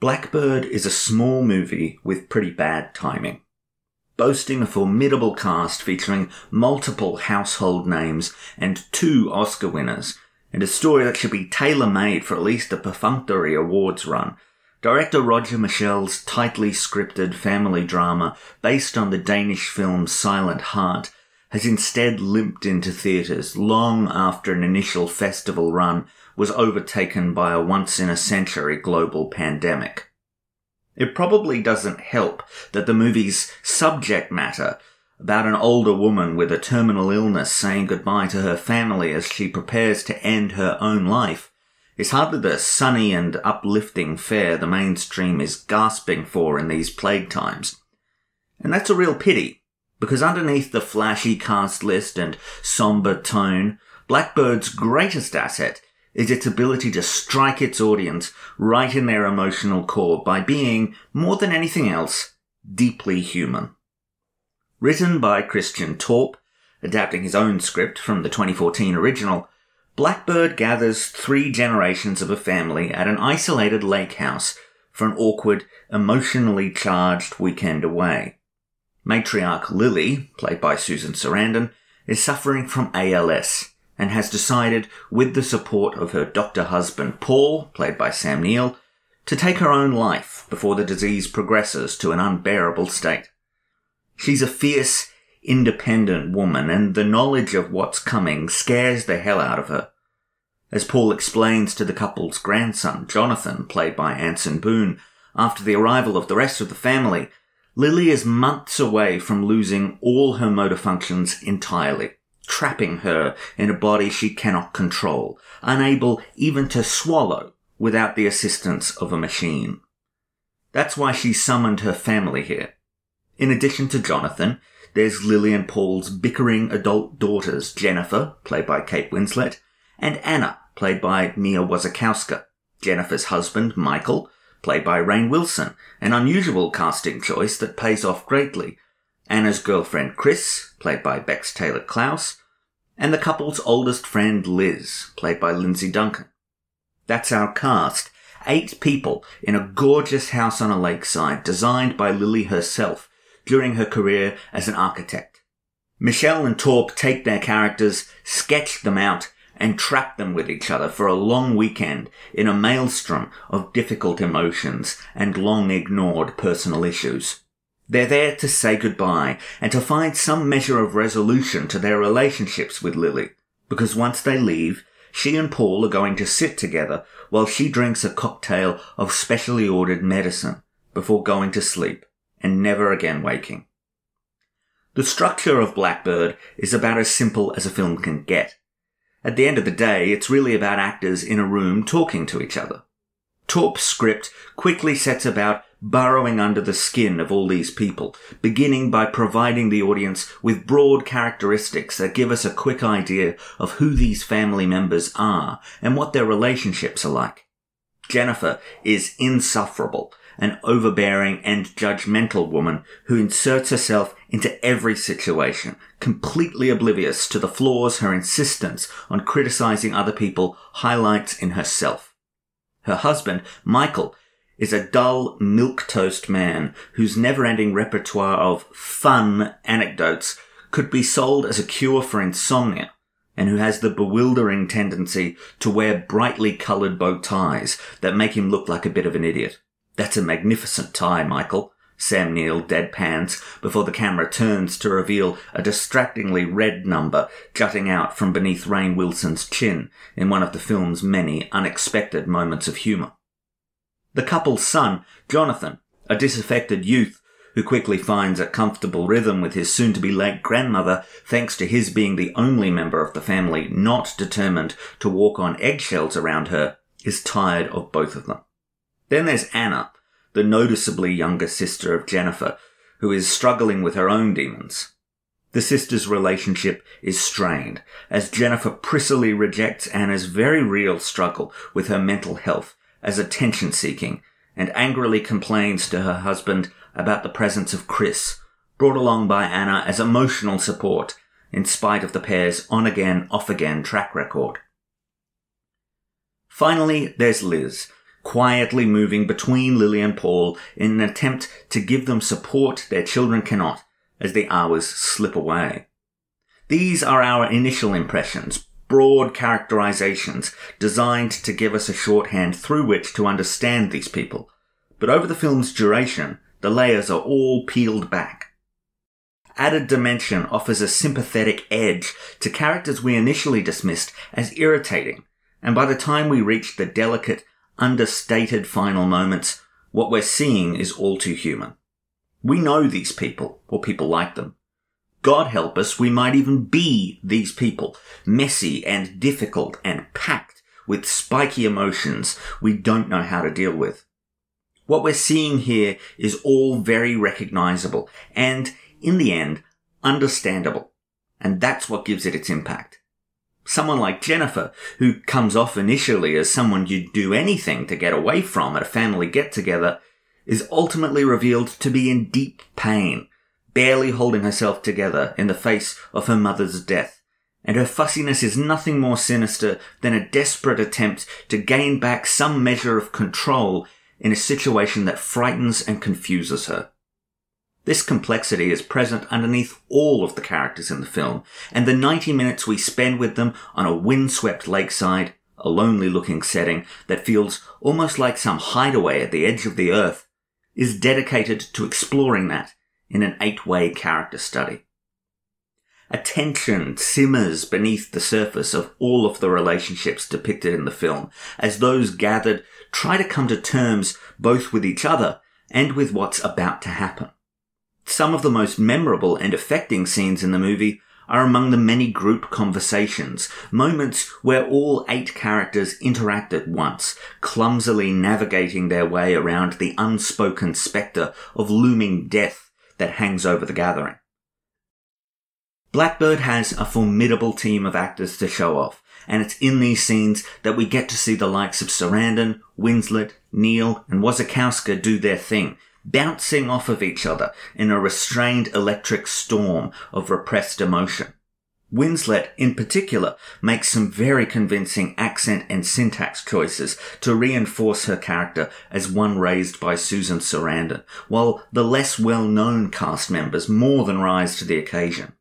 Blackbird is a small movie with pretty bad timing. Boasting a formidable cast featuring multiple household names and two Oscar winners, and a story that should be tailor made for at least a perfunctory awards run, director Roger Michell's tightly scripted family drama based on the Danish film Silent Heart has instead limped into theatres long after an initial festival run was overtaken by a once in a century global pandemic. It probably doesn't help that the movie's subject matter about an older woman with a terminal illness saying goodbye to her family as she prepares to end her own life is hardly the sunny and uplifting fare the mainstream is gasping for in these plague times. And that's a real pity, because underneath the flashy cast list and somber tone, Blackbird's greatest asset is its ability to strike its audience right in their emotional core by being, more than anything else, deeply human. Written by Christian Torpe, adapting his own script from the 2014 original, Blackbird gathers three generations of a family at an isolated lake house for an awkward, emotionally charged weekend away. Matriarch Lily, played by Susan Sarandon, is suffering from ALS and has decided, with the support of her doctor husband Paul, played by Sam Neill, to take her own life before the disease progresses to an unbearable state. She's a fierce, independent woman, and the knowledge of what's coming scares the hell out of her. As Paul explains to the couple's grandson, Jonathan, played by Anson Boone, after the arrival of the rest of the family, Lily is months away from losing all her motor functions entirely trapping her in a body she cannot control, unable even to swallow without the assistance of a machine. That's why she summoned her family here. In addition to Jonathan, there's Lily and Paul's bickering adult daughters, Jennifer, played by Kate Winslet, and Anna, played by Mia Wasikowska, Jennifer's husband, Michael, played by Rainn Wilson, an unusual casting choice that pays off greatly, Anna's girlfriend Chris, played by Bex Taylor Klaus, and the couple's oldest friend Liz, played by Lindsay Duncan. That's our cast. Eight people in a gorgeous house on a lakeside designed by Lily herself during her career as an architect. Michell and Torpe take their characters, sketch them out, and trap them with each other for a long weekend in a maelstrom of difficult emotions and long ignored personal issues. They're there to say goodbye and to find some measure of resolution to their relationships with Lily, because once they leave, she and Paul are going to sit together while she drinks a cocktail of specially ordered medicine before going to sleep and never again waking. The structure of Blackbird is about as simple as a film can get. At the end of the day, it's really about actors in a room talking to each other. Torpe's script quickly sets about burrowing under the skin of all these people, beginning by providing the audience with broad characteristics that give us a quick idea of who these family members are and what their relationships are like. Jennifer is insufferable, an overbearing and judgmental woman who inserts herself into every situation, completely oblivious to the flaws her insistence on criticizing other people highlights in herself. Her husband, Michael, is a dull milquetoast man whose never-ending repertoire of fun anecdotes could be sold as a cure for insomnia and who has the bewildering tendency to wear brightly coloured bow ties that make him look like a bit of an idiot. That's a magnificent tie, Michael. Sam Neill deadpans before the camera turns to reveal a distractingly red number jutting out from beneath Rainn Wilson's chin in one of the film's many unexpected moments of humour. The couple's son, Jonathan, a disaffected youth who quickly finds a comfortable rhythm with his soon to be late grandmother thanks to his being the only member of the family not determined to walk on eggshells around her, is tired of both of them. Then there's Anna, the noticeably younger sister of Jennifer, who is struggling with her own demons. The sisters' relationship is strained as Jennifer prissily rejects Anna's very real struggle with her mental health as attention seeking and angrily complains to her husband about the presence of Chris, brought along by Anna as emotional support in spite of the pair's on again, off again track record. Finally, there's Liz, quietly moving between Lily and Paul in an attempt to give them support their children cannot as the hours slip away. These are our initial impressions, broad characterizations designed to give us a shorthand through which to understand these people. But over the film's duration, the layers are all peeled back. Added dimension offers a sympathetic edge to characters we initially dismissed as irritating, and by the time we reach the delicate, understated final moments, what we're seeing is all too human. We know these people, or people like them. God help us, we might even be these people, messy and difficult and packed with spiky emotions we don't know how to deal with. What we're seeing here is all very recognizable and, in the end, understandable. And that's what gives it its impact. Someone like Jennifer, who comes off initially as someone you'd do anything to get away from at a family get together, is ultimately revealed to be in deep pain barely holding herself together in the face of her mother's death. And her fussiness is nothing more sinister than a desperate attempt to gain back some measure of control in a situation that frightens and confuses her. This complexity is present underneath all of the characters in the film, and the 90 minutes we spend with them on a windswept lakeside, a lonely looking setting that feels almost like some hideaway at the edge of the earth, is dedicated to exploring that in an eight way character study. A tension simmers beneath the surface of all of the relationships depicted in the film as those gathered try to come to terms both with each other and with what's about to happen. Some of the most memorable and affecting scenes in the movie are among the many group conversations, moments where all eight characters interact at once, clumsily navigating their way around the unspoken spectre of looming death that hangs over the gathering. Blackbird has a formidable team of actors to show off, and it's in these scenes that we get to see the likes of Sarandon, Winslet, Neill, and Wasikowska do their thing, bouncing off of each other in a restrained electric storm of repressed emotion. Winslet, in particular, makes some very convincing accent and syntax choices to reinforce her character as one raised by Susan Sarandon, while the less well-known cast members more than rise to the occasion.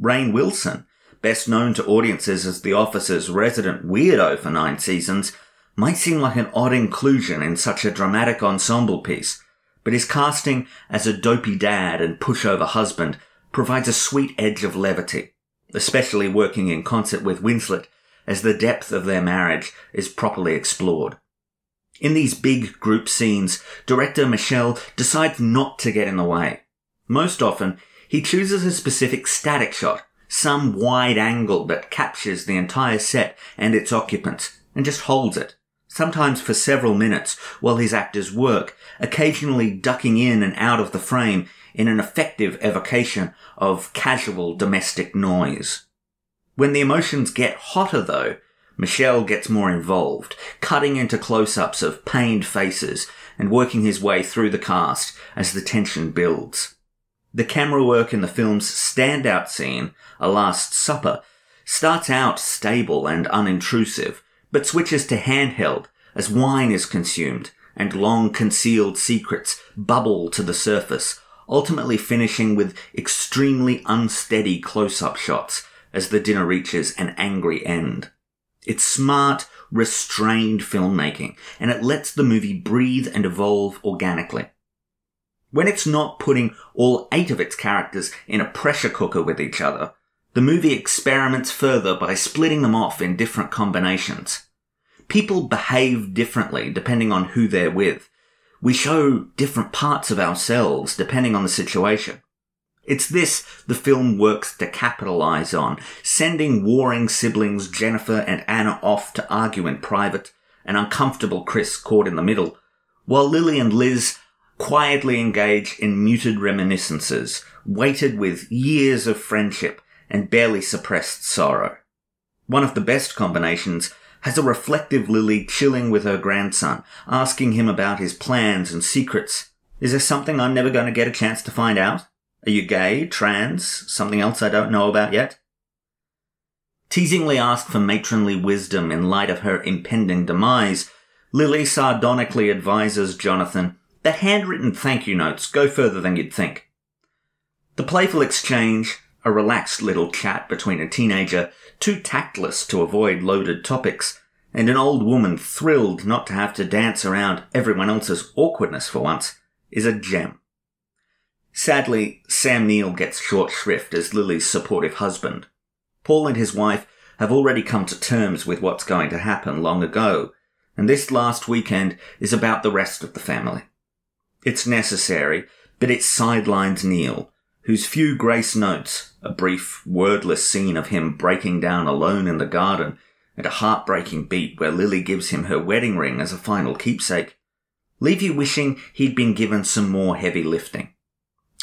Rainn Wilson, best known to audiences as the office's resident weirdo for nine seasons, might seem like an odd inclusion in such a dramatic ensemble piece, but his casting as a dopey dad and pushover husband provides a sweet edge of levity especially working in concert with Winslet as the depth of their marriage is properly explored. In these big group scenes, director Michell decides not to get in the way. Most often, he chooses a specific static shot, some wide angle that captures the entire set and its occupants, and just holds it, sometimes for several minutes while his actors work, occasionally ducking in and out of the frame in an effective evocation of casual domestic noise. When the emotions get hotter though, Michell gets more involved, cutting into close-ups of pained faces and working his way through the cast as the tension builds. The camera work in the film's standout scene, A Last Supper, starts out stable and unintrusive, but switches to handheld as wine is consumed and long concealed secrets bubble to the surface ultimately finishing with extremely unsteady close-up shots as the dinner reaches an angry end. It's smart, restrained filmmaking, and it lets the movie breathe and evolve organically. When it's not putting all eight of its characters in a pressure cooker with each other, the movie experiments further by splitting them off in different combinations. People behave differently depending on who they're with, we show different parts of ourselves depending on the situation. It's this the film works to capitalize on, sending warring siblings Jennifer and Anna off to argue in private, an uncomfortable Chris caught in the middle, while Lily and Liz quietly engage in muted reminiscences, weighted with years of friendship and barely suppressed sorrow. One of the best combinations has a reflective Lily chilling with her grandson, asking him about his plans and secrets. Is there something I'm never going to get a chance to find out? Are you gay, trans, something else I don't know about yet? Teasingly asked for matronly wisdom in light of her impending demise, Lily sardonically advises Jonathan that handwritten thank you notes go further than you'd think. The playful exchange, a relaxed little chat between a teenager too tactless to avoid loaded topics, and an old woman thrilled not to have to dance around everyone else's awkwardness for once, is a gem. Sadly, Sam Neill gets short shrift as Lily's supportive husband. Paul and his wife have already come to terms with what's going to happen long ago, and this last weekend is about the rest of the family. It's necessary, but it sidelines Neill, whose few grace notes, a brief, wordless scene of him breaking down alone in the garden, and a heartbreaking beat where Lily gives him her wedding ring as a final keepsake, leave you wishing he'd been given some more heavy lifting.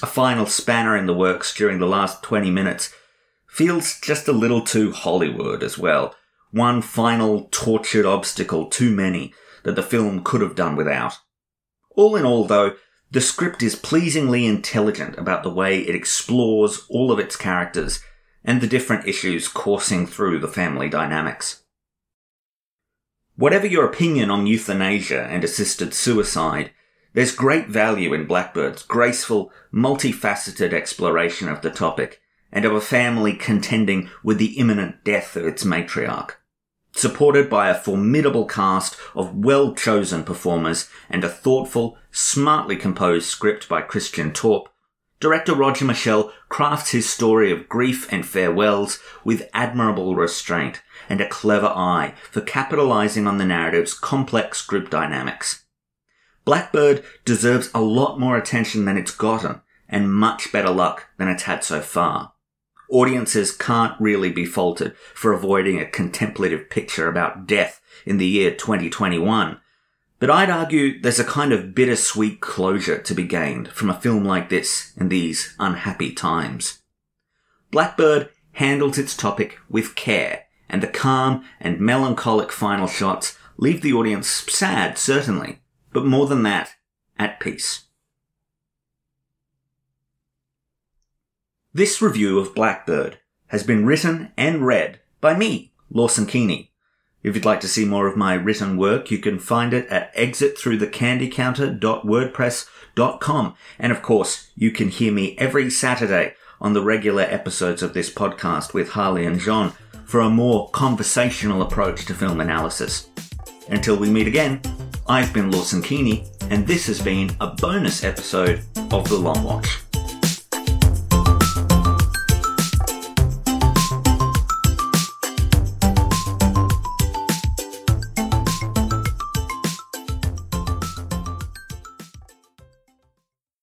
A final spanner in the works during the last 20 minutes feels just a little too Hollywood as well. One final tortured obstacle too many that the film could have done without. All in all, though, the script is pleasingly intelligent about the way it explores all of its characters and the different issues coursing through the family dynamics. Whatever your opinion on euthanasia and assisted suicide, there's great value in Blackbird's graceful, multifaceted exploration of the topic and of a family contending with the imminent death of its matriarch. Supported by a formidable cast of well chosen performers and a thoughtful, smartly composed script by Christian Torpe, director Roger Michell crafts his story of grief and farewells with admirable restraint and a clever eye for capitalizing on the narrative's complex group dynamics. Blackbird deserves a lot more attention than it's gotten, and much better luck than it's had so far. Audiences can't really be faulted for avoiding a contemplative picture about death in the year 2021. But I'd argue there's a kind of bittersweet closure to be gained from a film like this in these unhappy times. Blackbird handles its topic with care, and the calm and melancholic final shots leave the audience sad, certainly, but more than that, at peace. This review of Blackbird has been written and read by me, Lawson Keeney. If you'd like to see more of my written work, you can find it at exitthroughthecandycounter.wordpress.com. And of course, you can hear me every Saturday on the regular episodes of this podcast with Harlly and John for a more conversational approach to film analysis. Until we meet again, I've been Lawson Keeney, and this has been a bonus episode of The Long Watch.